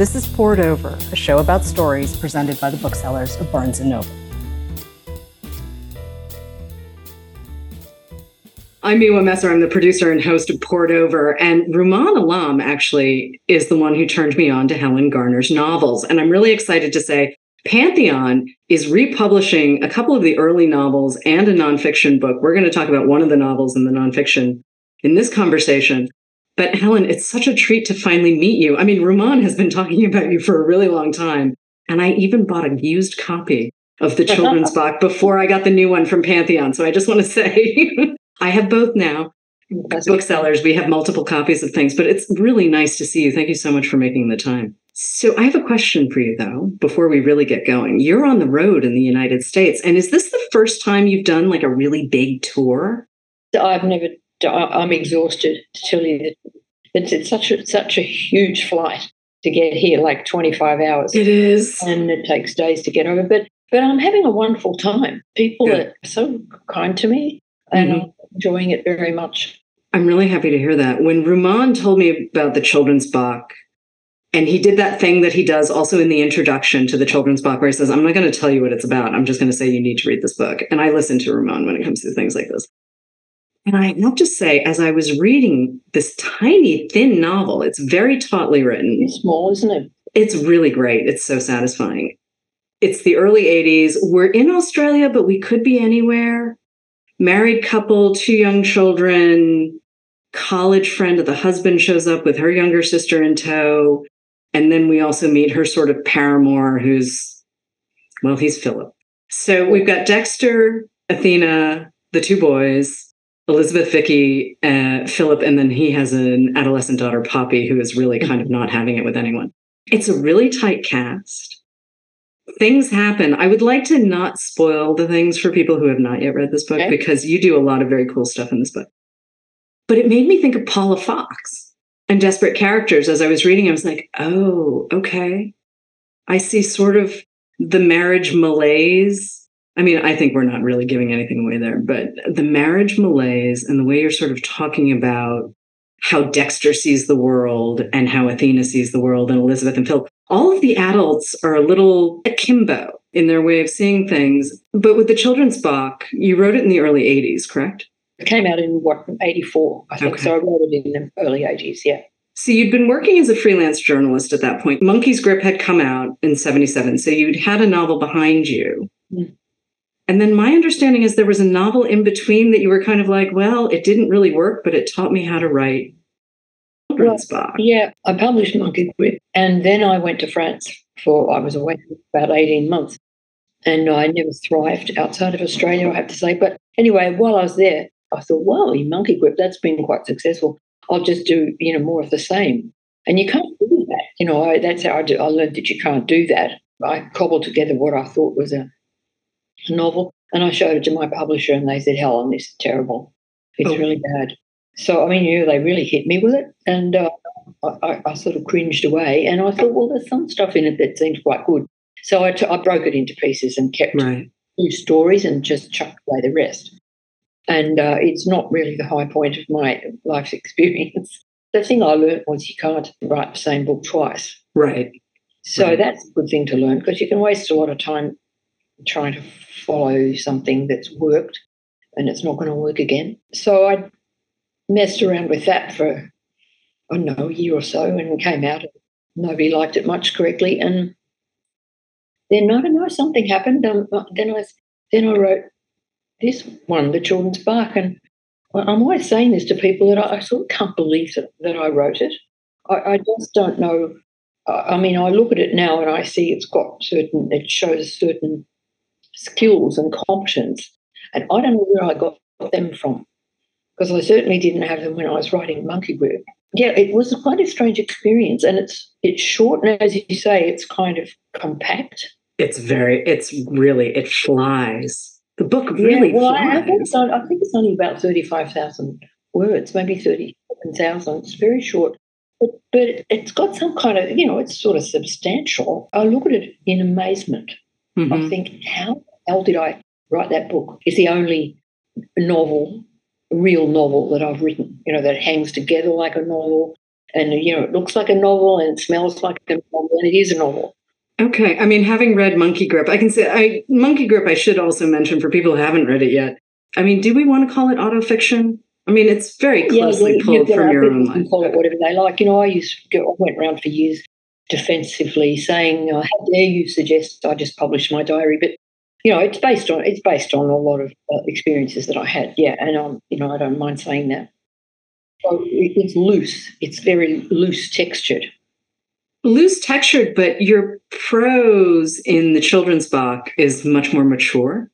This is Poured Over, a show about stories presented by the booksellers of Barnes & Noble. I'm Miwa Messer. I'm the producer and host of Poured Over. And Rumaan Alam actually is the one who turned me on to Helen Garner's novels. And I'm really excited to say Pantheon is republishing a couple of the early novels and a nonfiction book. We're going to talk about one of the novels and the nonfiction in this conversation. But Helen, it's such a treat to finally meet you. I mean, Rumaan has been talking about you for a really long time. And I even bought a used copy of the children's Bach before I got the new one from Pantheon. So I just want to say I have both now. As booksellers, we have multiple copies of things, but it's really nice to see you. Thank you so much for making the time. So, I have a question for you, though, before we really get going. You're on the road in the United States, and is this the first time you've done like a really big tour? I've never I'm exhausted to tell you that it's, it's such a such a huge flight to get here, like 25 hours. It is, and it takes days to get over. But but I'm having a wonderful time. People Good. are so kind to me, and mm-hmm. I'm enjoying it very much. I'm really happy to hear that. When Rumaan told me about the children's Bach, and he did that thing that he does also in the introduction to the children's Bach, where he says, I'm not going to tell you what it's about. I'm just going to say you need to read this book. And I listen to Rumaan when it comes to things like this. And I have to say, as I was reading this tiny, thin novel, it's very tautly written. It's small, isn't it? It's really great. It's so satisfying. It's the early 80s. We're in Australia, but we could be anywhere. Married couple, two young children, college friend of the husband shows up with her younger sister in tow. And then we also meet her sort of paramour, who's, well, he's Philip. So we've got Dexter, Athena, the two boys, Elizabeth, Vicky, uh, Philip, and then he has an adolescent daughter, Poppy, who is really kind of not having it with anyone. It's a really tight cast. Things happen. I would like to not spoil the things for people who have not yet read this book okay. because you do a lot of very cool stuff in this book. But it made me think of Paula Fox and Desperate Characters. As I was reading, I was like, oh, okay. I see sort of the marriage malaise I mean, I think we're not really giving anything away there, but the marriage malaise and the way you're sort of talking about how Dexter sees the world and how Athena sees the world and Elizabeth and Phil, all of the adults are a little akimbo in their way of seeing things. But with the children's Bach, you wrote it in the early 80s, correct? It came out in what, 84, I think. Okay. So I wrote it in the early 80s, yeah. So you'd been working as a freelance journalist at that point. Monkey's Grip had come out in 77. So you'd had a novel behind you. Mm. And then my understanding is there was a novel in between that you were kind of like, well, it didn't really work, but it taught me how to write children's well, Yeah, I published Monkey Grip, and then I went to France for I was away for about eighteen months, and I never thrived outside of Australia, I have to say. But anyway, while I was there, I thought, wow, Monkey Grip, that's been quite successful. I'll just do you know more of the same, and you can't do that. You know, I, that's how I, do, I learned that you can't do that. I cobbled together what I thought was a novel. And I showed it to my publisher, and they said, Helen, this is terrible. It's oh. really bad. So, I mean, you know, they really hit me with it. And uh, I, I, sort of cringed away. And I thought, well, there's some stuff in it that seems quite good. So I, t- I broke it into pieces and kept right. two stories and just chucked away the rest. And uh, it's not really the high point of my life experience. the thing I learned was you can't write the same book twice. Right. So right. that's a good thing to learn because you can waste a lot of time trying to follow something that's worked and it's not going to work again. So I messed around with that for, I don't know, a year or so and came out and nobody liked it much correctly. And then I don't know, something happened. Um, uh, then I then I wrote this one, The Children's Bach, and I'm always saying this to people that I, I sort of can't believe that, that I wrote it. I, I just don't know. I mean, I look at it now and I see it's got certain, it shows certain skills and competence. And I don't know where I got them from because I certainly didn't have them when I was writing Monkey Grip. Yeah, it was quite a strange experience, and it's it's short, and as you say, it's kind of compact. It's very, it's really, it flies. The book really yeah, well, flies. I think, so, I think it's only about thirty-five thousand words, maybe thirty-seven thousand. It's very short, but but it's got some kind of, you know, it's sort of substantial. I look at it in amazement. Mm-hmm. I think, how hell did I write that book? It's the only novel, real novel that I've written, you know, that hangs together like a novel. and you know, it looks like a novel and it smells like a novel, and it is a novel. Okay. I mean, having read Monkey Grip, I can say I Monkey Grip. I should also mention for people who haven't read it yet. I mean, do we want to call it autofiction? I mean, it's very closely yeah, pulled from your own life. Call it whatever they like. You know, I used I went around for years defensively saying, oh, "How dare you suggest I just publish my diary?" But you know, it's based on it's based on a lot of uh, experiences that I had. Yeah, and um, you know, I don't mind saying that. So it's loose. It's very loose textured loose textured, but your prose in the children's Bach is much more mature.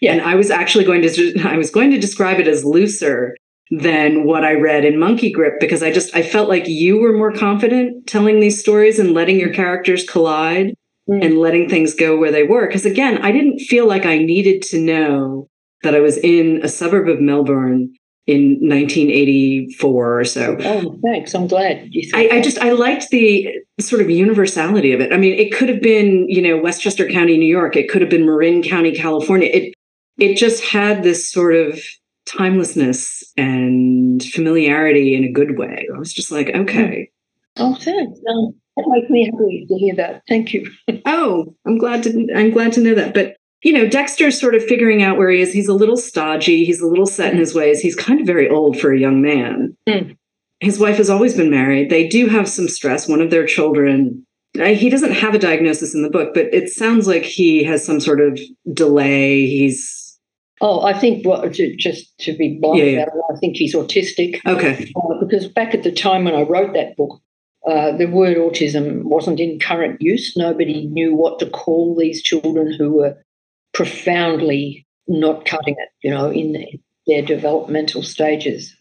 Yeah. And I was actually going to I was going to describe it as looser than what I read in Monkey Grip because I just I felt like you were more confident telling these stories and letting your characters collide mm. and letting things go where they were. Because again, I didn't feel like I needed to know that I was in a suburb of Melbourne in 1984 or so. Oh, thanks. I'm glad you I, I, just I liked the sort of universality of it. I mean, it could have been, you know, Westchester County, New York. It could have been Marin County, California. It it just had this sort of timelessness and familiarity in a good way. I was just like, okay. Oh, thanks. Um, that makes me happy to hear that. Thank you. oh, I'm glad to I'm glad to know that. But you know, Dexter's sort of figuring out where he is. He's a little stodgy. He's a little set in his ways. He's kind of very old for a young man. Mm. His wife has always been married. They do have some stress. One of their children, he doesn't have a diagnosis in the book, but it sounds like he has some sort of delay. He's. Oh, I think well, to, just to be blunt yeah, yeah. about it, I think he's autistic. Okay. Uh, because back at the time when I wrote that book, uh, the word autism wasn't in current use. Nobody knew what to call these children who were profoundly not cutting it, you know, in their developmental stages.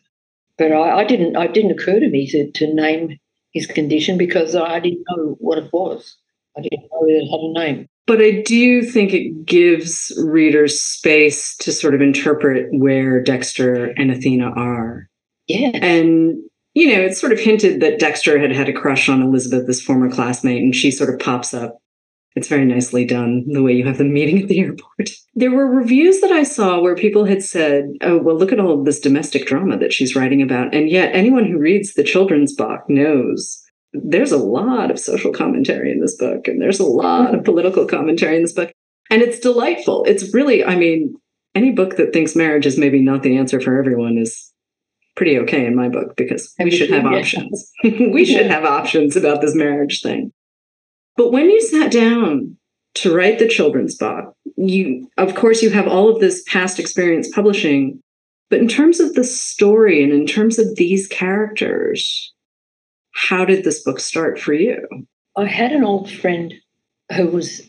But I, I didn't. It didn't occur to me to, to name his condition because I didn't know what it was. I didn't know it had a name. But I do think it gives readers space to sort of interpret where Dexter and Athena are. Yeah. And, you know, it's sort of hinted that Dexter had had a crush on Elizabeth, this former classmate, and she sort of pops up it's very nicely done the way you have them meeting at the airport. There were reviews that I saw where people had said, oh, well, look at all this domestic drama that she's writing about. And yet, anyone who reads the children's Bach knows there's a lot of social commentary in this book, and there's a lot of political commentary in this book. And it's delightful. It's really, I mean, any book that thinks marriage is maybe not the answer for everyone is pretty okay in my book because we should have options. we should have options about this marriage thing. But when you sat down to write the children's Bach, you, of course, you have all of this past experience publishing. But in terms of the story and in terms of these characters, how did this book start for you? I had an old friend who was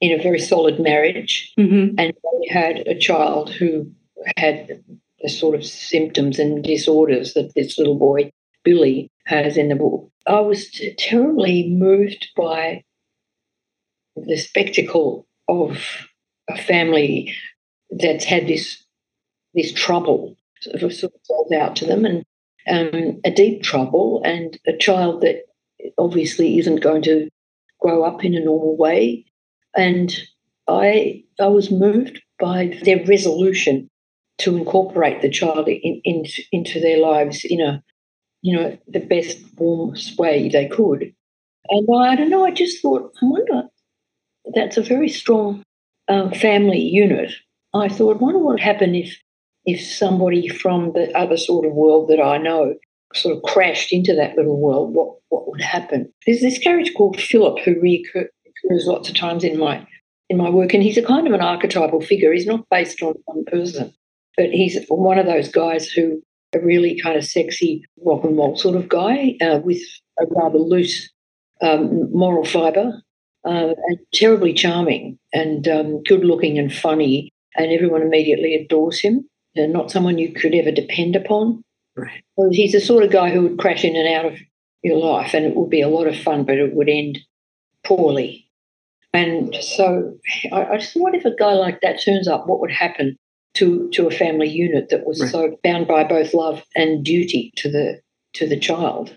in a very solid marriage mm-hmm. and had a child who had the sort of symptoms and disorders that this little boy, Billy, has in the book. I was terribly moved by the spectacle of a family that's had this this trouble sort of, sort of out to them and um, a deep trouble and a child that obviously isn't going to grow up in a normal way and I I was moved by their resolution to incorporate the child in, in, into their lives in a you know, the best, warmest way they could. And I don't know, I just thought, I wonder, that's a very strong uh, family unit. I thought, I wonder what would happen if if somebody from the other sort of world that I know sort of crashed into that little world, what what would happen? There's this character called Philip who reoccurs lots of times in my in my work, and he's a kind of an archetypal figure. He's not based on one person, but he's one of those guys who a really kind of sexy rock and roll sort of guy uh, with a rather loose um, moral fibre uh, and terribly charming and um, good looking and funny. And everyone immediately adores him. And not someone you could ever depend upon. Right. So he's the sort of guy who would crash in and out of your life, and it would be a lot of fun, but it would end poorly. And so I, I just what if a guy like that turns up? What would happen? To to a family unit that was right. so bound by both love and duty to the to the child.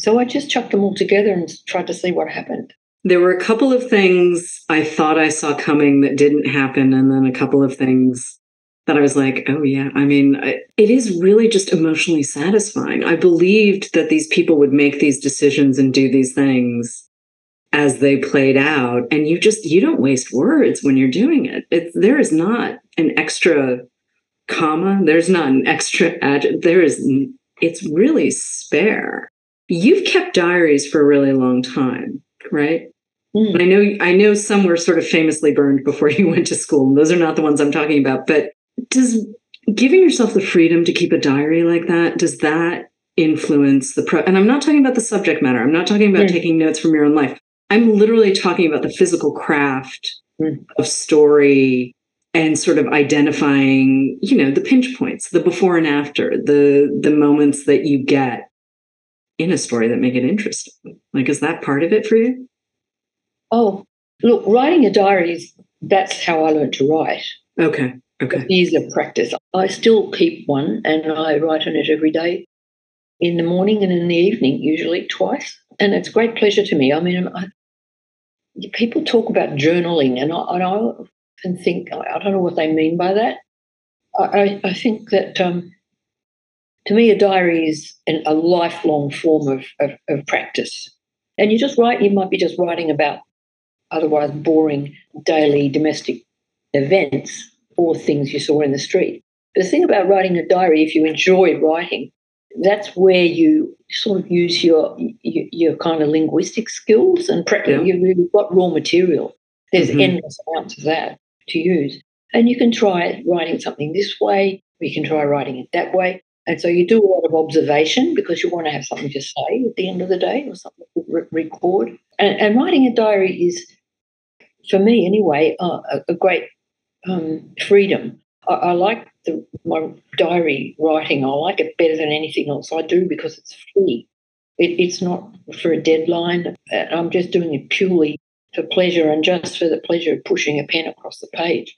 So I just chucked them all together and tried to see what happened. There were a couple of things I thought I saw coming that didn't happen, and then a couple of things that I was like, oh, yeah. I mean, it is really just emotionally satisfying. I believed that these people would make these decisions and do these things as they played out. And you just, you don't waste words when you're doing it. it there is not an extra comma, there's not an extra adjective. There is, it's really spare. You've kept diaries for a really long time, right? Mm. I know I know some were sort of famously burned before you went to school. And those are not the ones I'm talking about. But does giving yourself the freedom to keep a diary like that does that influence the pro and i'm not talking about the subject matter i'm not talking about mm. taking notes from your own life i'm literally talking about the physical craft mm. of story and sort of identifying you know the pinch points the before and after the the moments that you get in a story that make it interesting like is that part of it for you oh look writing a diary is that's how i learned to write okay Okay. Years of practice. I still keep one and I write on it every day in the morning and in the evening, usually twice. And it's great pleasure to me. I mean, I, people talk about journaling, and I, and I often think, I don't know what they mean by that. I, I think that um, to me, a diary is an, a lifelong form of, of, of practice. And you just write, you might be just writing about otherwise boring daily domestic events or things you saw in the street. But the thing about writing a diary, if you enjoy writing, that's where you sort of use your your, your kind of linguistic skills and practice. Yeah. You've got raw material. There's mm-hmm. endless amounts of that to use, and you can try writing something this way. Or you can try writing it that way. And so you do a lot of observation because you want to have something to say at the end of the day or something to re- record. And, and, writing a diary is, for me anyway, uh, a, a great um, freedom. I, I like the, my diary writing. I like it better than anything else I do because it's free. It, it's not for a deadline. Uh, I'm just doing it purely for pleasure and just for the pleasure of pushing a pen across the page.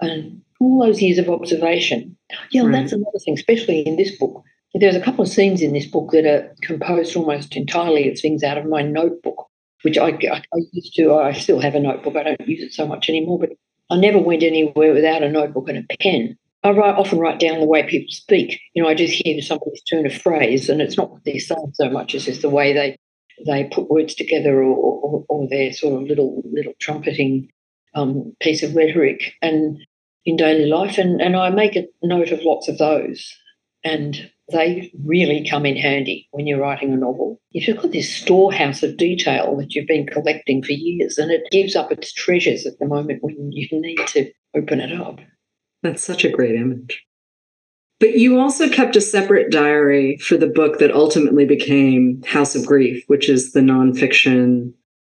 And all those years of observation. Yeah, right. that's another thing, especially in this book. There's a couple of scenes in this book that are composed almost entirely of things out of my notebook, which I, I, I used to. I still have a notebook. I don't use it so much anymore, but I never went anywhere without a notebook and a pen. I write, often write down the way people speak. You know, I just hear somebody's turn of phrase, and it's not what they're saying so much as just the way they they put words together, or, or, or their sort of little little trumpeting um, piece of rhetoric, and in daily life. And and I make a note of lots of those, and they really come in handy when you're writing a novel. If you've got this storehouse of detail that you've been collecting for years, and it gives up its treasures at the moment when you need to open it up. That's such a great image. But you also kept a separate diary for the book that ultimately became House of Grief, which is the nonfiction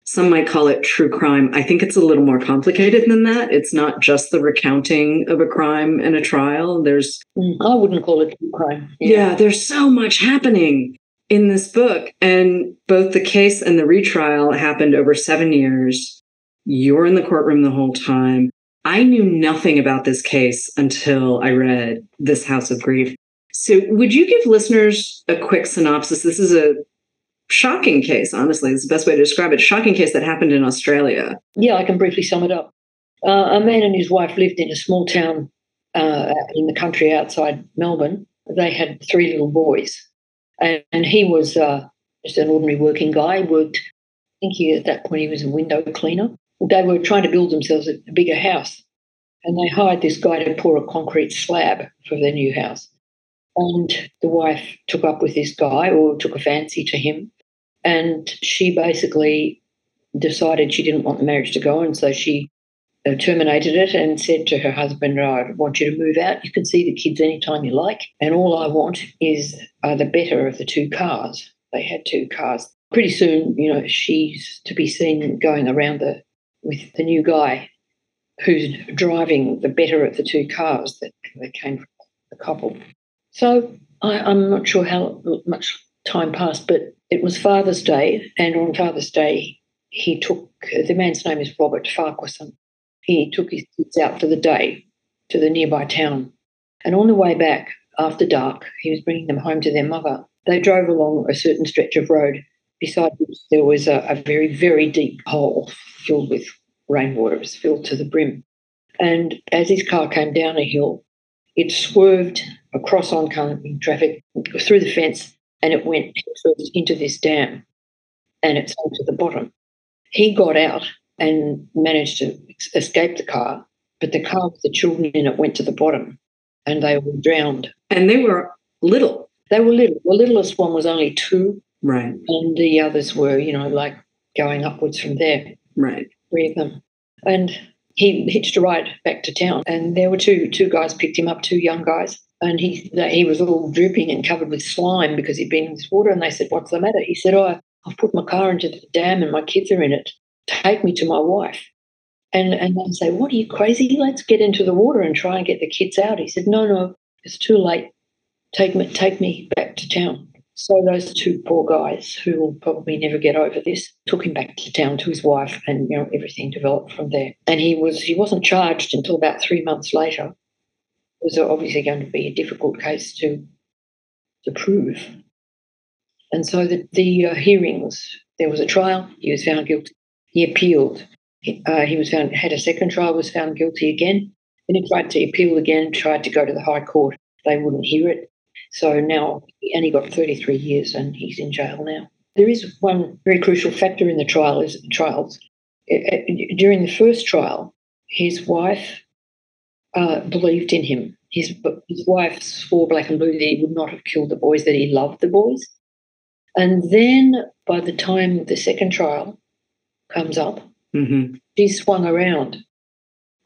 some might call it true crime. I think it's a little more complicated than that. It's not just the recounting of a crime and a trial. There's mm, I wouldn't call it true crime. Yeah. yeah, there's so much happening in this book. And both the case and the retrial happened over seven years. You're in the courtroom the whole time. I knew nothing about this case until I read This House of Grief. So, would you give listeners a quick synopsis? This is a shocking case, honestly. It's the best way to describe it. Shocking case that happened in Australia. Yeah, I can briefly sum it up. Uh, a man and his wife lived in a small town uh, in the country outside Melbourne. They had three little boys, and, and he was uh, just an ordinary working guy. Worked, I think he at that point he was a window cleaner. They were trying to build themselves a bigger house, and they hired this guy to pour a concrete slab for their new house. And the wife took up with this guy or took a fancy to him. And she basically decided she didn't want the marriage to go on. So she uh, terminated it and said to her husband, I want you to move out. You can see the kids anytime you like. And all I want is uh, the better of the two cars. They had two cars. Pretty soon, you know, she's to be seen going around the with the new guy who's driving the better of the two cars that, that came from the couple. So I, I'm not sure how much time passed, but it was Father's Day, and on Father's Day, he took the man's name is Robert Farquharson. He took his kids out for the day to the nearby town, and on the way back after dark, he was bringing them home to their mother. They drove along a certain stretch of road beside which there was a, a very, very deep hole filled with rainwater. It was filled to the brim. And as his car came down a hill, it swerved across oncoming traffic through the fence and it went into this dam and it sank to the bottom. He got out and managed to escape the car, but the car with the children in it went to the bottom and they were drowned. And they were little. They were little. The littlest one was only two. Right. And the others were, you know, like going upwards from there. Right. Three of them. And he hitched a ride back to town, and there were two two guys picked him up, two young guys, and he he was all dripping and covered with slime because he'd been in this water. And they said, "What's the matter?" He said, "Oh, I've put my car into the dam, and my kids are in it. Take me to my wife." And and they say, "What are you crazy? Let's get into the water and try and get the kids out." He said, "No, no, it's too late. Take me take me back to town." So those two poor guys, who will probably never get over this, took him back to town to his wife, and you know everything developed from there. And he was he wasn't charged until about three months later. It was obviously going to be a difficult case to to prove. And so the the uh, hearings, there was a trial. He was found guilty. He appealed. He, uh, he was found had a second trial. Was found guilty again. Then he tried to appeal again. Tried to go to the High Court. They wouldn't hear it. So now, and he got 33 years and he's in jail now. There is one very crucial factor in the trial is trials. During the first trial, his wife uh, believed in him. His, his wife swore black and blue that he would not have killed the boys, that he loved the boys. And then by the time the second trial comes up, mm-hmm. she's swung around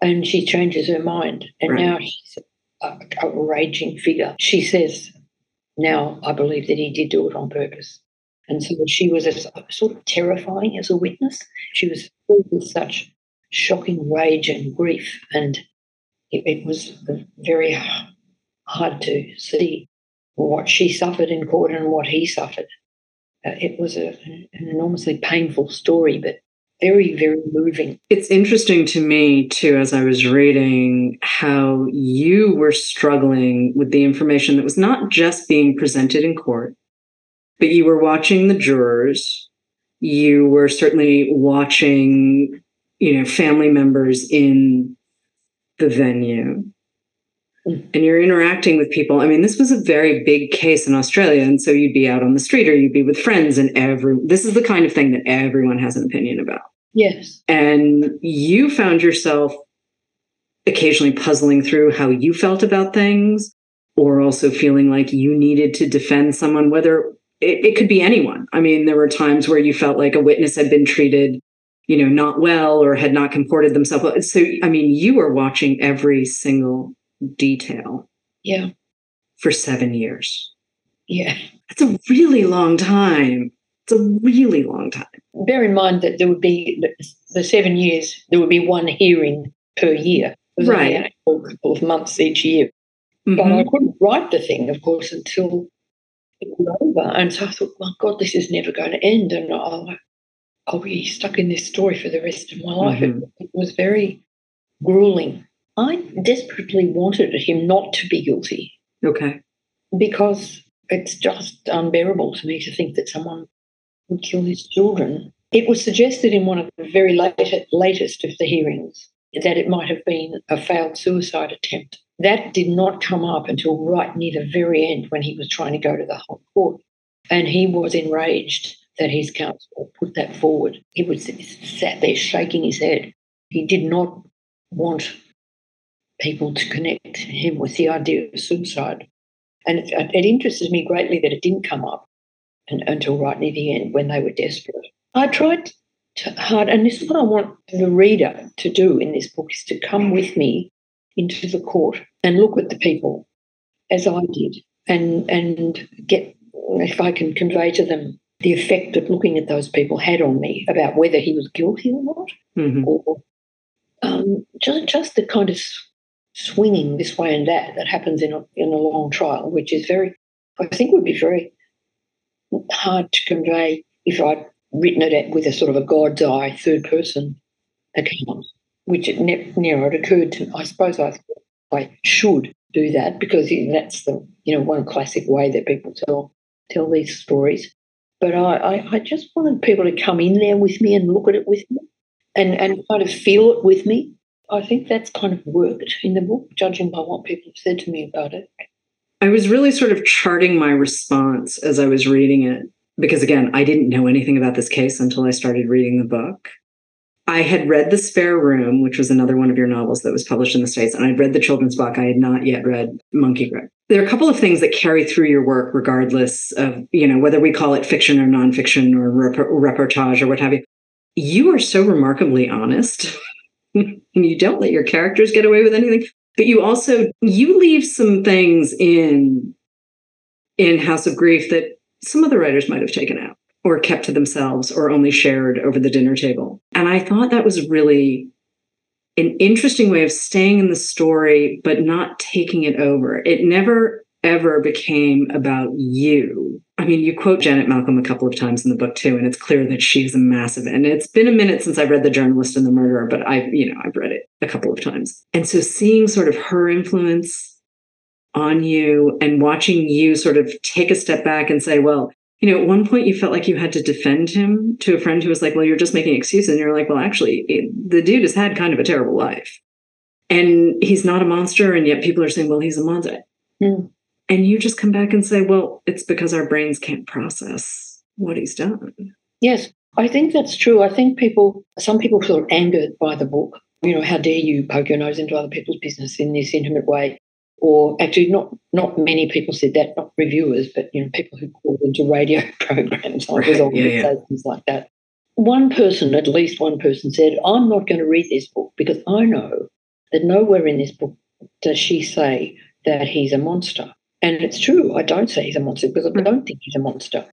and she changes her mind. And right. now she's a, a raging figure. She says, now I believe that he did do it on purpose. And so she was a, sort of terrifying as a witness. She was filled with such shocking rage and grief, and it, it was very hard to see what she suffered in court and what he suffered. Uh, it was a, an enormously painful story, but very, very moving. It's interesting to me, too, as I was reading, how you were struggling with the information that was not just being presented in court, but you were watching the jurors. You were certainly watching, you know, family members in the venue. And you're interacting with people. I mean, this was a very big case in Australia. And so you'd be out on the street or you'd be with friends, and every this is the kind of thing that everyone has an opinion about. Yes. And you found yourself occasionally puzzling through how you felt about things, or also feeling like you needed to defend someone, whether it, it could be anyone. I mean, there were times where you felt like a witness had been treated you know, not well or had not comported themselves. So, I mean, you were watching every single detail. Yeah. For seven years. Yeah. That's a really long time. It's a really long time. Bear in mind that there would be the seven years, there would be one hearing per year. Right. A couple of months each year. Mm-hmm. But I couldn't write the thing, of course, until it was over. And so I thought, my God, this is never going to end. And I'll, I'll be stuck in this story for the rest of my life. Mm-hmm. It, it was very grueling. I desperately wanted him not to be guilty. Okay. Because it's just unbearable to me to think that someone would kill his children. It was suggested in one of the very late, latest of the hearings that it might have been a failed suicide attempt. That did not come up until right near the very end when he was trying to go to the High Court. And he was enraged that his counsel put that forward. He was sat there shaking his head. He did not want people to connect him with the idea of suicide. And it, it interested me greatly that it didn't come up and, until right near the end when they were desperate. I tried hard, and this is what I want the reader to do in this book is to come with me into the court and look at the people as I did and and get if I can convey to them the effect that looking at those people had on me about whether he was guilty or not, mm-hmm. or um, just just the kind of swinging this way and that that happens in a in a long trial, which is very I think would be very hard to convey if I'd written it with a sort of a God's eye third person account, which it ne- never occurred to me. I suppose I I should do that because that's the you know one classic way that people tell tell these stories. But I, I, I just wanted people to come in there with me and look at it with me and, and kind of feel it with me I think that's kind of worked in the book, judging by what people have said to me about it. I was really sort of charting my response as I was reading it because, again, I didn't know anything about this case until I started reading the book. I had read The Spare Room, which was another one of your novels that was published in the States, and I'd read the children's Bach. I had not yet read Monkey Grip. There are a couple of things that carry through your work, regardless of, you know, whether we call it fiction or nonfiction or rep- reportage or what have you. You are so remarkably honest. and you don't let your characters get away with anything but you also you leave some things in in house of grief that some other writers might have taken out or kept to themselves or only shared over the dinner table. And i thought that was really an interesting way of staying in the story but not taking it over. It never ever became about you. I mean, you quote Janet Malcolm a couple of times in the book too, and it's clear that she's a massive. And it's been a minute since I've read The Journalist and the Murderer, but I, you know, I've read it a couple of times. And so seeing sort of her influence on you and watching you sort of take a step back and say, well, you know, at one point you felt like you had to defend him to a friend who was like, well, you're just making excuses. And you're like, well, actually, it, the dude has had kind of a terrible life. And he's not a monster. And yet people are saying, well, he's a monster. And you just come back and say, well, it's because our brains can't process what he's done. Yes, I think that's true. I think people, some people feel angered by the book. You know, how dare you poke your nose into other people's business in this intimate way? Or actually, not not many people said that, not reviewers, but you know, people who called into radio programs, like right. yeah, yeah. things like that. One person, at least one person, said, "I'm not going to read this book because I know that nowhere in this book does she say that he's a monster." And it's true, I don't say he's a monster because I hmm. don't think he's a monster.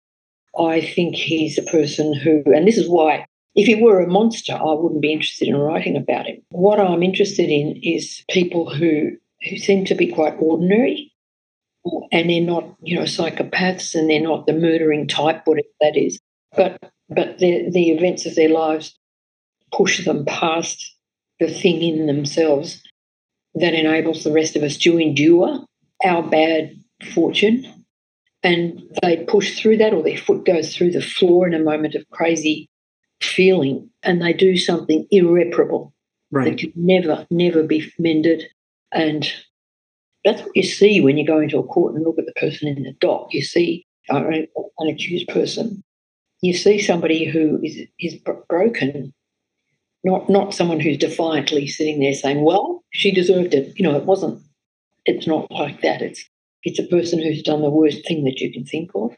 I think he's a person who, and this is why, if he were a monster, I wouldn't be interested in writing about him. What I'm interested in is people who, who seem to be quite ordinary and they're not, you know, psychopaths and they're not the murdering type, whatever that is. But but the the events of their lives push them past the thing in themselves that enables the rest of us to endure our bad fortune and they push through that or their foot goes through the floor in a moment of crazy feeling and they do something irreparable right. that could never, never be mended. And that's what you see when you go into a court and look at the person in the dock. You see uh, an accused person. You see somebody who is is broken, not not someone who's defiantly sitting there saying, "Well, she deserved it." You know, it wasn't it's not like that. It's it's a person who's done the worst thing that you can think of.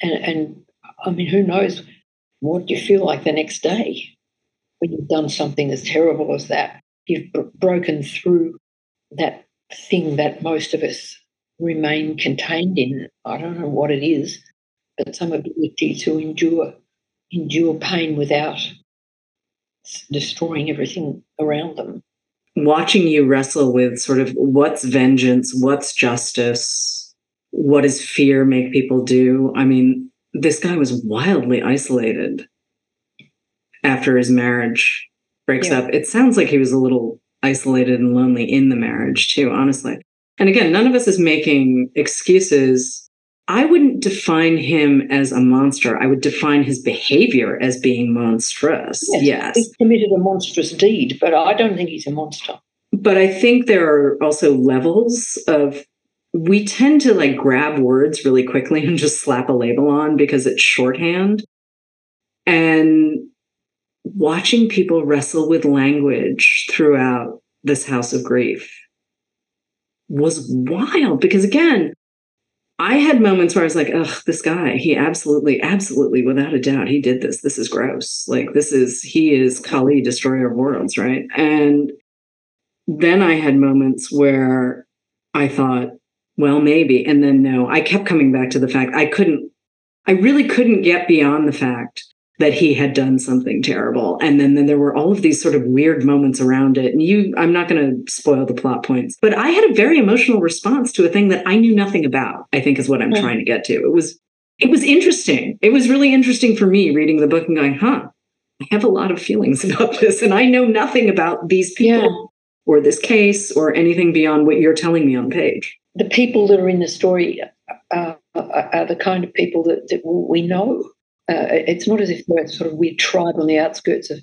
And, and I mean, who knows what you feel like the next day when you've done something as terrible as that? You've b- broken through that thing that most of us remain contained in. I don't know what it is, but some ability to endure endure pain without destroying everything around them watching you wrestle with sort of what's vengeance, what's justice, what does fear make people do? I mean, this guy was wildly isolated after his marriage breaks yeah. up. It sounds like he was a little isolated and lonely in the marriage, too, honestly. And again, none of us is making excuses I wouldn't define him as a monster. I would define his behavior as being monstrous. Yes. yes. He committed a monstrous deed, but I don't think he's a monster. But I think there are also levels of we tend to like grab words really quickly and just slap a label on because it's shorthand. And watching people wrestle with language throughout this house of grief was wild because again, I had moments where I was like, ugh, this guy, he absolutely, absolutely, without a doubt, he did this. This is gross. Like, this is, he is Kali, destroyer of worlds, right? And then I had moments where I thought, well, maybe. And then no, I kept coming back to the fact I couldn't, I really couldn't get beyond the fact that he had done something terrible. And then, then there were all of these sort of weird moments around it. And you, I'm not going to spoil the plot points, but I had a very emotional response to a thing that I knew nothing about, I think is what I'm mm-hmm. trying to get to. It was, it was interesting. It was really interesting for me reading the book and going, huh, I have a lot of feelings about this. And I know nothing about these people yeah. or this case or anything beyond what you're telling me on page. The people that are in the story uh, are the kind of people that, that we know uh, it's not as if they're sort of weird tribe on the outskirts of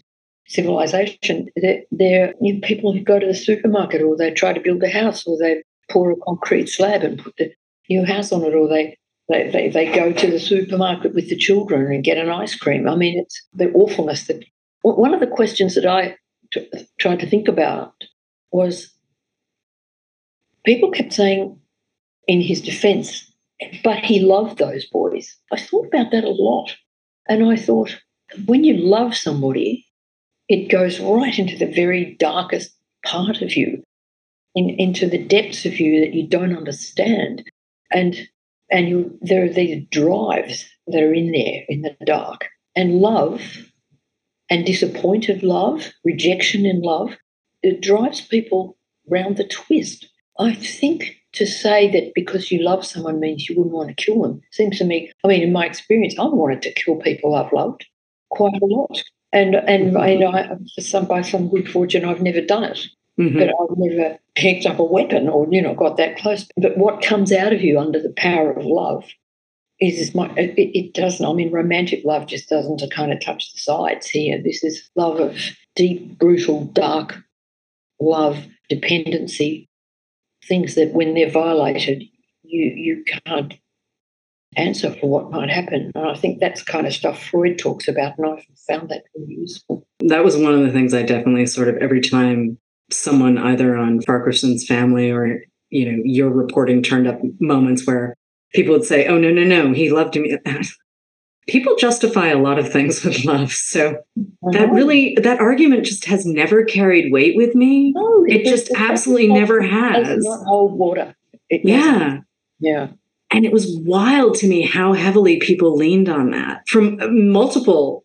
civilization. They're, they're people who go to the supermarket or they try to build a house or they pour a concrete slab and put the new house on it or they, they, they, they go to the supermarket with the children and get an ice cream. I mean, it's the awfulness that. One of the questions that I t- tried to think about was people kept saying in his defense, but he loved those boys. I thought about that a lot. And I thought, when you love somebody, it goes right into the very darkest part of you, in, into the depths of you that you don't understand. And and you there are these drives that are in there in the dark. And love and disappointed love, rejection in love, it drives people round the twist. I think to say that because you love someone means you wouldn't want to kill them seems to me, I mean, in my experience, I've wanted to kill people I've loved quite a lot. And and know for some by some good fortune, I've never done it. Mm-hmm. But I've never picked up a weapon or you know got that close. But what comes out of you under the power of love is, is my it, it doesn't. I mean, romantic love just doesn't kind of touch the sides here. This is love of deep, brutal, dark love, dependency, things that when they're violated, you you can't answer for what might happen. And I think that's kind of stuff Freud talks about, and I've found that really useful. That was one of the things I definitely sort of every time someone either on Farquharson's family or you know your reporting turned up moments where people would say, "Oh no, no, no, he loved me." people justify a lot of things with love, so that really that argument just has never carried weight with me. No, it, it just absolutely never has. Not water. It yeah. Yeah. And it was wild to me how heavily people leaned on that from multiple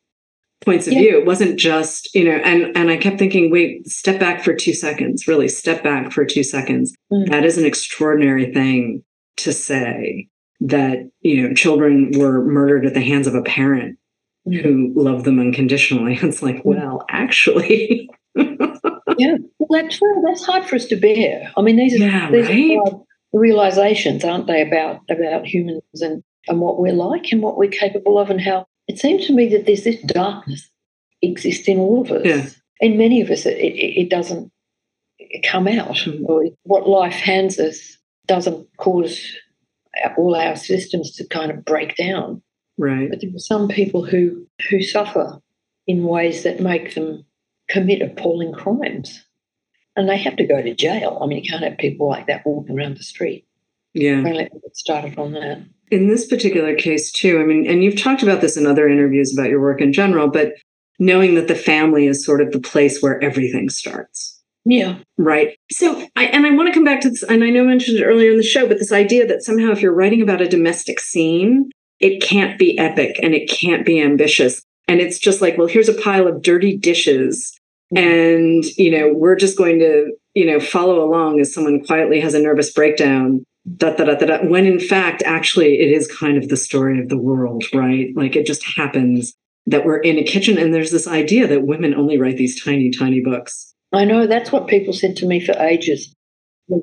points of yeah. view. It wasn't just, you know, and and I kept thinking, wait, step back for two seconds, really step back for two seconds. Mm. That is an extraordinary thing to say that, you know, children were murdered at the hands of a parent mm. who loved them unconditionally. It's like, mm. well, actually. yeah, well, that's that's hard for us to bear. I mean, these are yeah, these right? are realizations, aren't they, about about humans and, and what we're like and what we're capable of and how it seems to me that there's this darkness exists in all of us. Yeah. In many of us, it, it, it doesn't come out. Mm. Or what life hands us doesn't cause all our systems to kind of break down. Right. But there are some people who who suffer in ways that make them commit appalling crimes and they have to go to jail. I mean, you can't have people like that walking around the street. Yeah. Don't let get started on that. In this particular case, too, I mean, and you've talked about this in other interviews about your work in general, but knowing that the family is sort of the place where everything starts. Yeah. Right. So, I, and I want to come back to this, and I know I mentioned it earlier in the show, but this idea that somehow if you're writing about a domestic scene, it can't be epic and it can't be ambitious. And it's just like, well, here's a pile of dirty dishes mm-hmm. and you know we're just going to you know follow along as someone quietly has a nervous breakdown da, da, da, da, da, when in fact actually it is kind of the story of the world right like it just happens that we're in a kitchen and there's this idea that women only write these tiny tiny books i know that's what people said to me for ages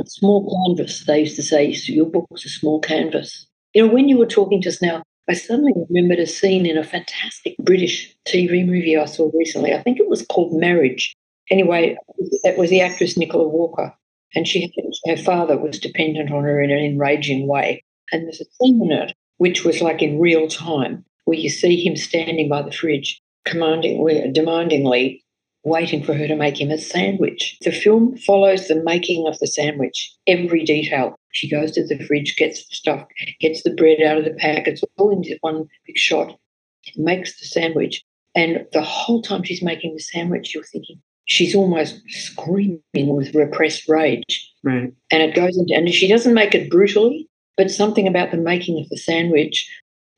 small canvas they used to say your book's a small canvas you know when you were talking just now I suddenly remembered a scene in a fantastic British TV movie I saw recently. I think it was called Marriage. Anyway, it was the actress Nicola Walker, and she her father was dependent on her in an enraging way. And there's a scene in it which was like in real time, where you see him standing by the fridge, commanding, demandingly waiting for her to make him a sandwich. The film follows the making of the sandwich, every detail. She goes to the fridge, gets the stuff, gets the bread out of the pack. It's all in one big shot. Makes the sandwich. And the whole time she's making the sandwich, you're thinking, she's almost screaming with repressed rage. Right. And it goes into, and she doesn't make it brutally, but something about the making of the sandwich,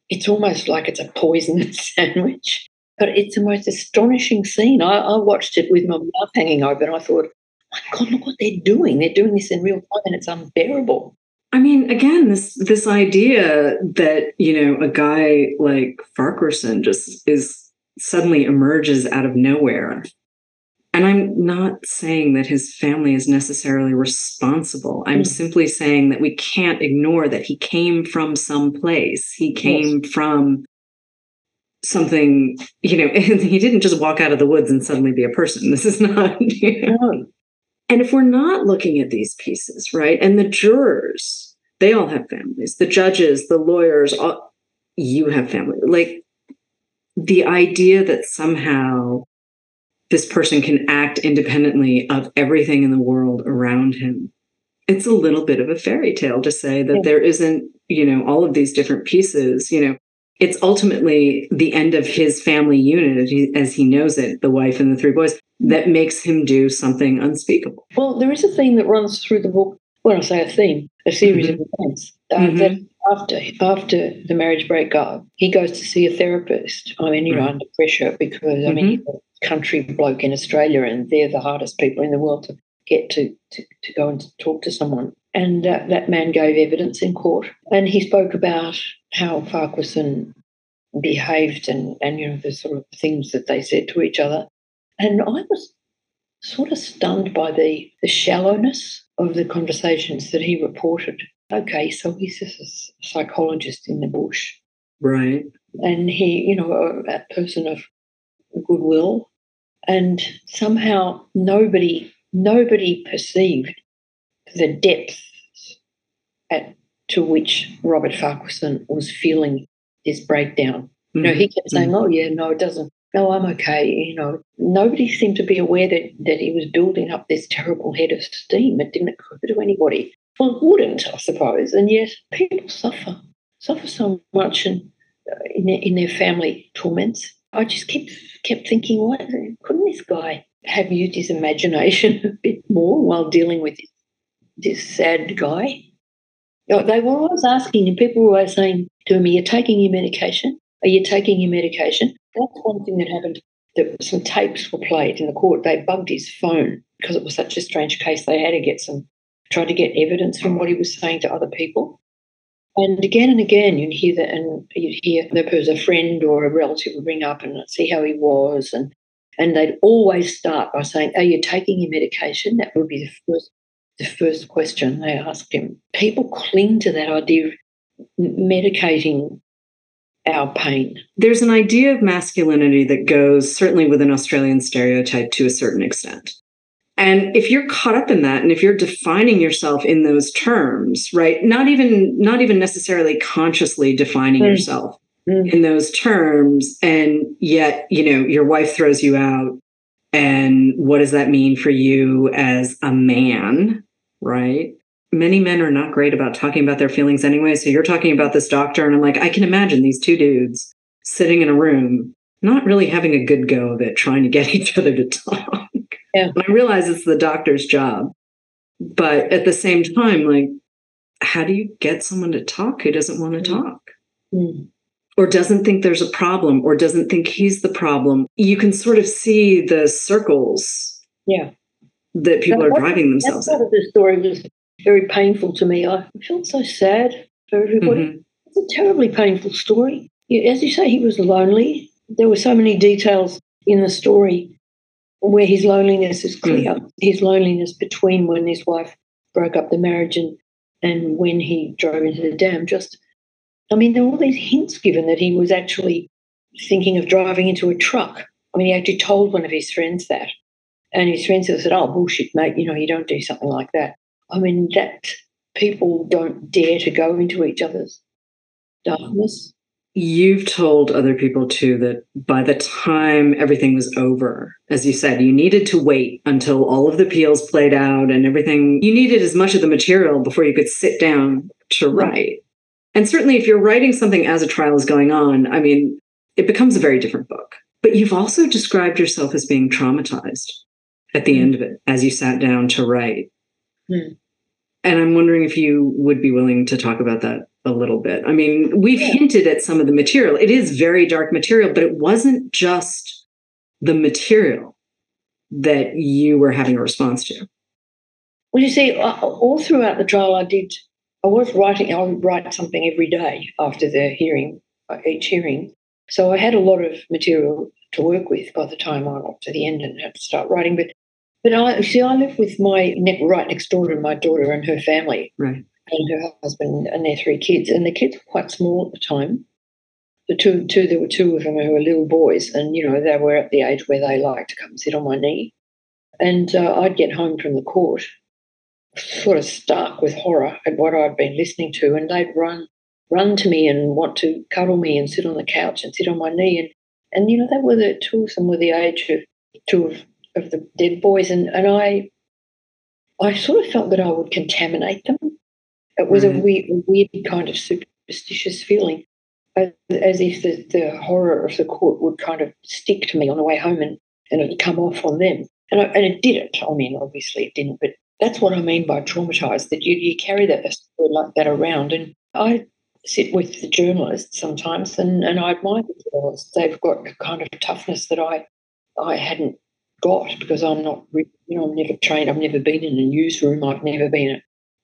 it's almost like it's a poisonous sandwich. But it's the most astonishing scene. I, I watched it with my mouth hanging open. I thought, my God, look what they're doing. They're doing this in real time and it's unbearable. I mean, again, this this idea that, you know, a guy like Farquharson just is suddenly emerges out of nowhere. And I'm not saying that his family is necessarily responsible. I'm mm. simply saying that we can't ignore that he came from some place. He came yes. from something, you know, he didn't just walk out of the woods and suddenly be a person. This is not, you know. No. And if we're not looking at these pieces, right? And the jurors, they all have families. The judges, the lawyers, all, you have family. Like the idea that somehow this person can act independently of everything in the world around him. It's a little bit of a fairy tale to say that Yeah. there isn't, you know, all of these different pieces, you know. It's ultimately the end of his family unit as he- as he knows it, the wife and the three boys, that makes him do something unspeakable. Well, there is a theme that runs through the book. When I say a theme, a series of events. Uh, Mhm. that after after the marriage breakup, he goes to see a therapist. I mean, you know, Right. under pressure because I mean, he's a country bloke in Australia, and they're the hardest people in the world to get to to, to go and talk to someone. And uh, that man gave evidence in court, and he spoke about how Farquharson behaved and and you know the sort of things that they said to each other. And I was sort of stunned by the, the shallowness of the conversations that he reported. Okay, so he's just a psychologist in the bush, Right. and he, you know, a, a person of goodwill, and somehow nobody, nobody perceived the depth at to which Robert Farquharson was feeling this breakdown. You know, he kept saying, "Oh yeah, no, it doesn't. No, I'm okay." You know, nobody seemed to be aware that that he was building up this terrible head of steam. It didn't occur to anybody. Well, it wouldn't, I suppose. And yet, people suffer, suffer so much, and uh, in their, in their family torments. I just kept kept thinking, what couldn't this guy have used his imagination a bit more while dealing with this sad guy? They were always asking and People were always saying to him, "Are you taking your medication?" Are you taking your medication? That's one thing that happened. That some tapes were played in the court. They bugged his phone because it was such a strange case. They had to get some, try to get evidence from what he was saying to other people. And again and again, you'd hear that, and you'd hear that there was a friend or a relative would ring up and see how he was, and and they'd always start by saying, "Are you taking your medication?" That would be the first, the first question they asked him. People cling to that idea of medicating our pain. There's an idea of masculinity that goes certainly with an Australian stereotype to a certain extent. And if you're caught up in that and if you're defining yourself in those terms, right? Not even not even necessarily consciously defining Mm. yourself in those terms and yet, you know, your wife throws you out and what does that mean for you as a man, right? Many men are not great about talking about their feelings anyway. So you're talking about this doctor, and I'm like, I can imagine these two dudes sitting in a room, not really having a good go of it, trying to get each other to talk. Yeah. And I realize it's the doctor's job. But at the same time, like, how do you get someone to talk who doesn't want to Mm. talk? Mm. or doesn't think there's a problem or doesn't think he's the problem you can sort of see the circles Yeah. That people Now, are that- driving That themselves part in of the story was very painful to me. I felt so sad for everybody. Mhm. It's a terribly painful story. As you say, he was lonely. There were so many details in the story where his loneliness is clear. His loneliness between when his wife broke up the marriage and, and when he drove into the dam. Just, I mean, there were all these hints given that he was actually thinking of driving into a truck. I mean, he actually told one of his friends that. And his friends said, oh, bullshit, mate, you know, you don't do something like that. I mean, that people don't dare to go into each other's darkness. you've told other people too that by the time everything was over as you said you needed to wait until all of the appeals played out and everything you needed as much of the material before you could sit down to write and certainly if you're writing something as a trial is going on i mean it becomes a very different book but you've also described yourself as being traumatized at the end of it as you sat down to write Mm. and i'm wondering if you would be willing to talk about that a little bit i mean we've Yeah. hinted at some of the material it is very dark material but it wasn't just the material that you were having a response to Well, you see, uh, all throughout the trial, I did, I was writing, I would write something every day after the hearing, uh, each hearing. So I had a lot of material to work with by the time I got to the end and had to start writing. But but I see, I live with my right next door to my daughter and her family. right and her husband and their three kids. And the kids were quite small at the time. the two, two, there were two of them who were little boys, and you know they were at the age where they liked to come sit on my knee. And uh, I'd get home from the court, sort of stark with horror at what I'd been listening to, and they'd run, run to me and want to cuddle me and sit on the couch and sit on my knee, and and you know they were the two of them were the age of two of, of the dead boys, and and I, I sort of felt that I would contaminate them. It was right. a mm. weird, weird kind of superstitious feeling as if the, the horror of the court would kind of stick to me on the way home and, and it'd come off on them. And, I, and it didn't. I mean, obviously it didn't, but that's what I mean by traumatized, that you, you carry that story like that around. And I sit with the journalists sometimes and, and I admire the journalists. They've got a kind of toughness that I I hadn't got because I'm not, you know, I'm never trained. I've never been in a newsroom. I've never been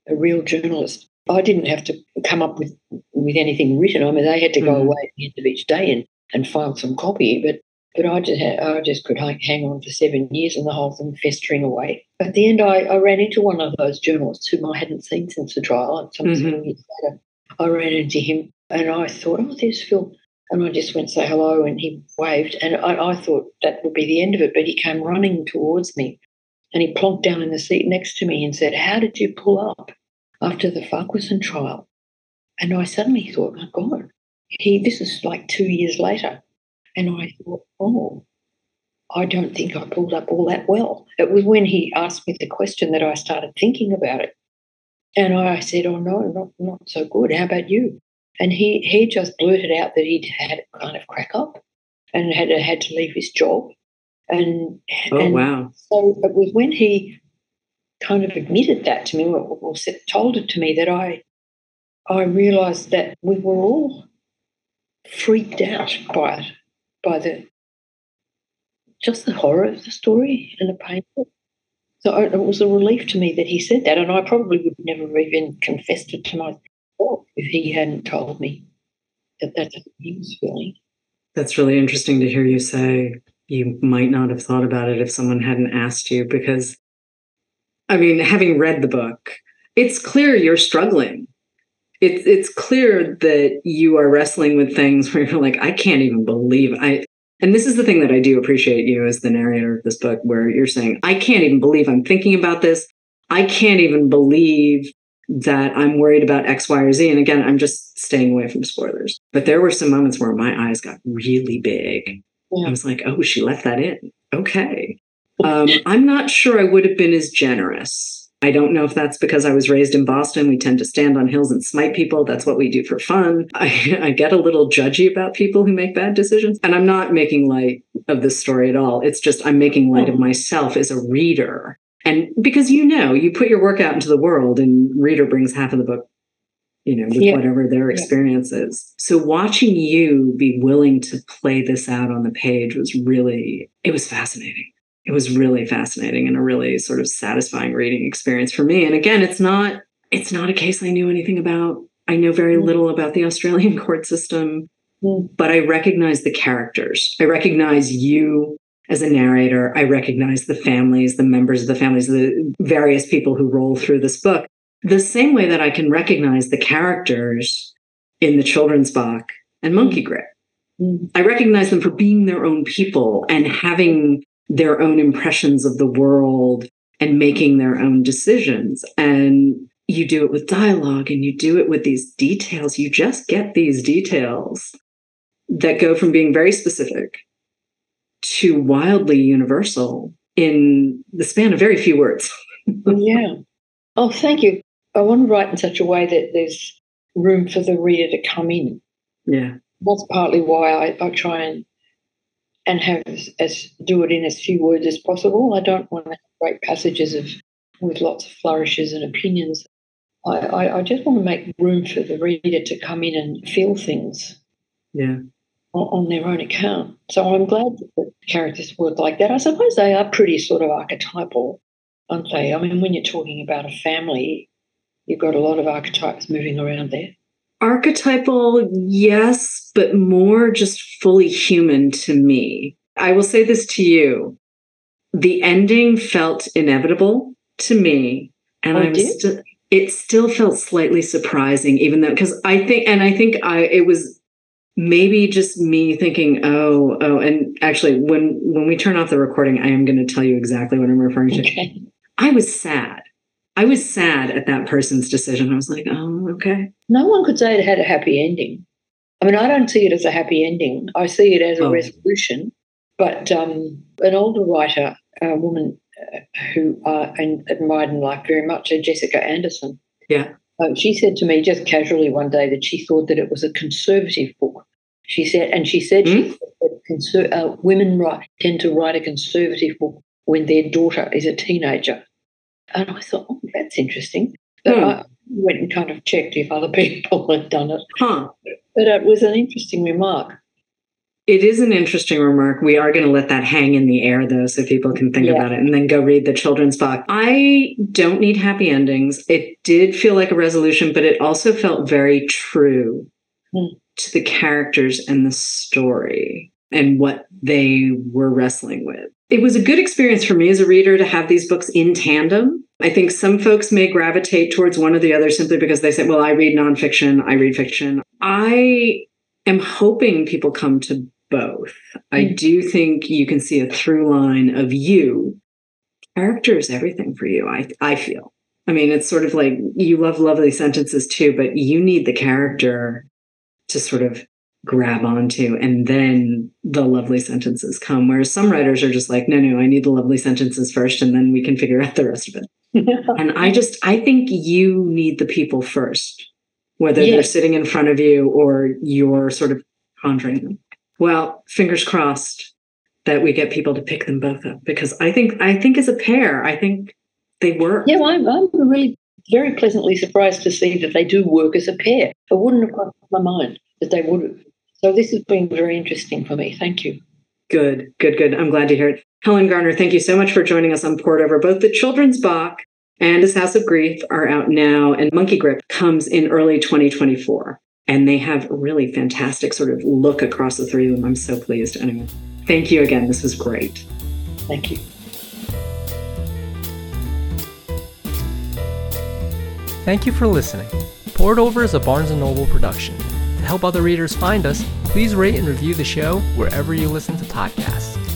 a, a real journalist. I didn't have to come up with, with anything written. I mean, they had to go mm. away at the end of each day and, and file some copy, but but I just had, I just could hang on for seven years and the whole thing festering away. At the end, I, I ran into one of those journalists whom I hadn't seen since the trial. And some mm-hmm. years later, I ran into him and I thought, oh, there's Phil. And I just went to say hello and he waved. And I, I thought that would be the end of it. But he came running towards me and he plonked down in the seat next to me and said, How did you pull up? after the Farquharson trial. And I suddenly thought, my God, he this is like two years later. And I thought, oh, I don't think I pulled up all that well. It was when he asked me the question that I started thinking about it. And I said, Oh no, not not so good. How about you? And he he just blurted out that he'd had a kind of crack up and had had to leave his job. And oh and wow! So it was when he kind of admitted that to me or, told it to me that I I realised that we were all freaked out by it, by the just the horror of the story and the pain. So it was a relief to me that he said that, and I probably would never even confessed it to myself if he hadn't told me that that's what he was feeling. That's really interesting to hear you say. You might not have thought about it if someone hadn't asked you, because I mean, having read the book, it's clear you're struggling. It's it's clear that you are wrestling with things where you're like, I can't even believe I. And this is the thing that I do appreciate you as the narrator of this book, where you're saying, I can't even believe I'm thinking about this. I can't even believe that I'm worried about X, Y, or Z. And again, I'm just staying away from spoilers. But there were some moments where my eyes got really big. Yeah. I was like, oh, she left that in. Okay. Um, I'm not sure I would have been as generous. I don't know if that's because I was raised in Boston. We tend to stand on hills and smite people. That's what we do for fun. I, I, get a little judgy about people who make bad decisions. And I'm not making light of this story at all. It's just I'm making light of hmm. myself as a reader. And because you know, you put your work out into the world and reader brings half of the book, you know, with yeah. whatever their experience yeah. is. So watching you be willing to play this out on the page was really, it was fascinating it was really fascinating and a really sort of satisfying reading experience for me. And again, it's not it's not a case I knew anything about. I know very mm. little about the Australian court system, mm. but I recognize the characters. I recognize you as a narrator. I recognize the families, the members of the families, the various people who roll through this book. The same way that I can recognize the characters in the children's Bach and Monkey Grip. Mm. I recognize them for being their own people and having their own impressions of the world and making their own decisions. And you do it with dialogue and you do it with these details. You just get these details that go from being very specific to wildly universal in the span of very few words. yeah. Oh, thank you. I want to write in such a way that there's room for the reader to come in. Yeah. That's partly why I, I try and and have as do it in as few words as possible. I don't want to have great passages of with lots of flourishes and opinions. I, I, I just want to make room for the reader to come in and feel things. Yeah. On, their own account. So I'm glad that the characters work like that. I suppose they are pretty sort of archetypal, aren't they? I mean, when you're talking about a family, you've got a lot of archetypes moving around there. Archetypal, yes, but more just fully human to me. I will say this to you. The ending felt inevitable to me. And oh, I'm still it still felt slightly surprising, even though because I think and I think I it was maybe just me thinking, oh, oh, and actually when when we turn off the recording, I am going to tell you exactly what I'm referring to. Okay. I was sad. I was sad at that person's decision. I was like, oh, okay. No one could say it had a happy ending. I mean, I don't see it as a happy ending. I see it as a Oh. resolution. But um, an older writer, a woman uh, who I admired and liked very much, uh, Jessica Anderson, Yeah. Uh, she said to me just casually one day that she thought that it was a conservative book. She said, and she said she Hmm? thought that conser- uh, women write, tend to write a conservative book when their daughter is a teenager. And I thought, oh, that's interesting. But Hmm. I went and kind of checked if other people had done it. Huh. But it was an interesting remark. It is an interesting remark. We are going to let that hang in the air, though, so people can think Yeah. about it and then go read the children's Bach. I don't need happy endings. It did feel like a resolution, but it also felt very true Hmm. to the characters and the story and what they were wrestling with. It was a good experience for me as a reader to have these books in tandem. I think some folks may gravitate towards one or the other simply because they say, well, I read nonfiction, I read fiction. I am hoping people come to both. I Mm. do think you can see a through line of you. Character is everything for you, I I feel. I mean, it's sort of like you love lovely sentences too, but you need the character to sort of grab onto and then the lovely sentences come. Whereas some writers are just like, no, no, I need the lovely sentences first and then we can figure out the rest of it. And I just, I think you need the people first, whether they're sitting in front of you or you're sort of conjuring them. Well, fingers crossed that we get people to pick them both up because I think, I think as a pair, I think they work. yeah, I'm, I'm really very pleasantly surprised to see that they do work as a pair. I wouldn't have crossed my mind that they would have. So this has been very interesting for me. Thank you. Good, good, good. I'm glad to hear it. Helen Garner, thank you so much for joining us on Poured Over. Both the children's Bach and This House of Grief are out now, and Monkey Grip comes in early 2024. And they have a really fantastic sort of look across the three of them. I'm so pleased. Anyway, thank you again. This was great. Thank you. Thank you for listening. Poured Over is a Barnes & Noble production. To help other readers find us, please rate and review the show wherever you listen to podcasts.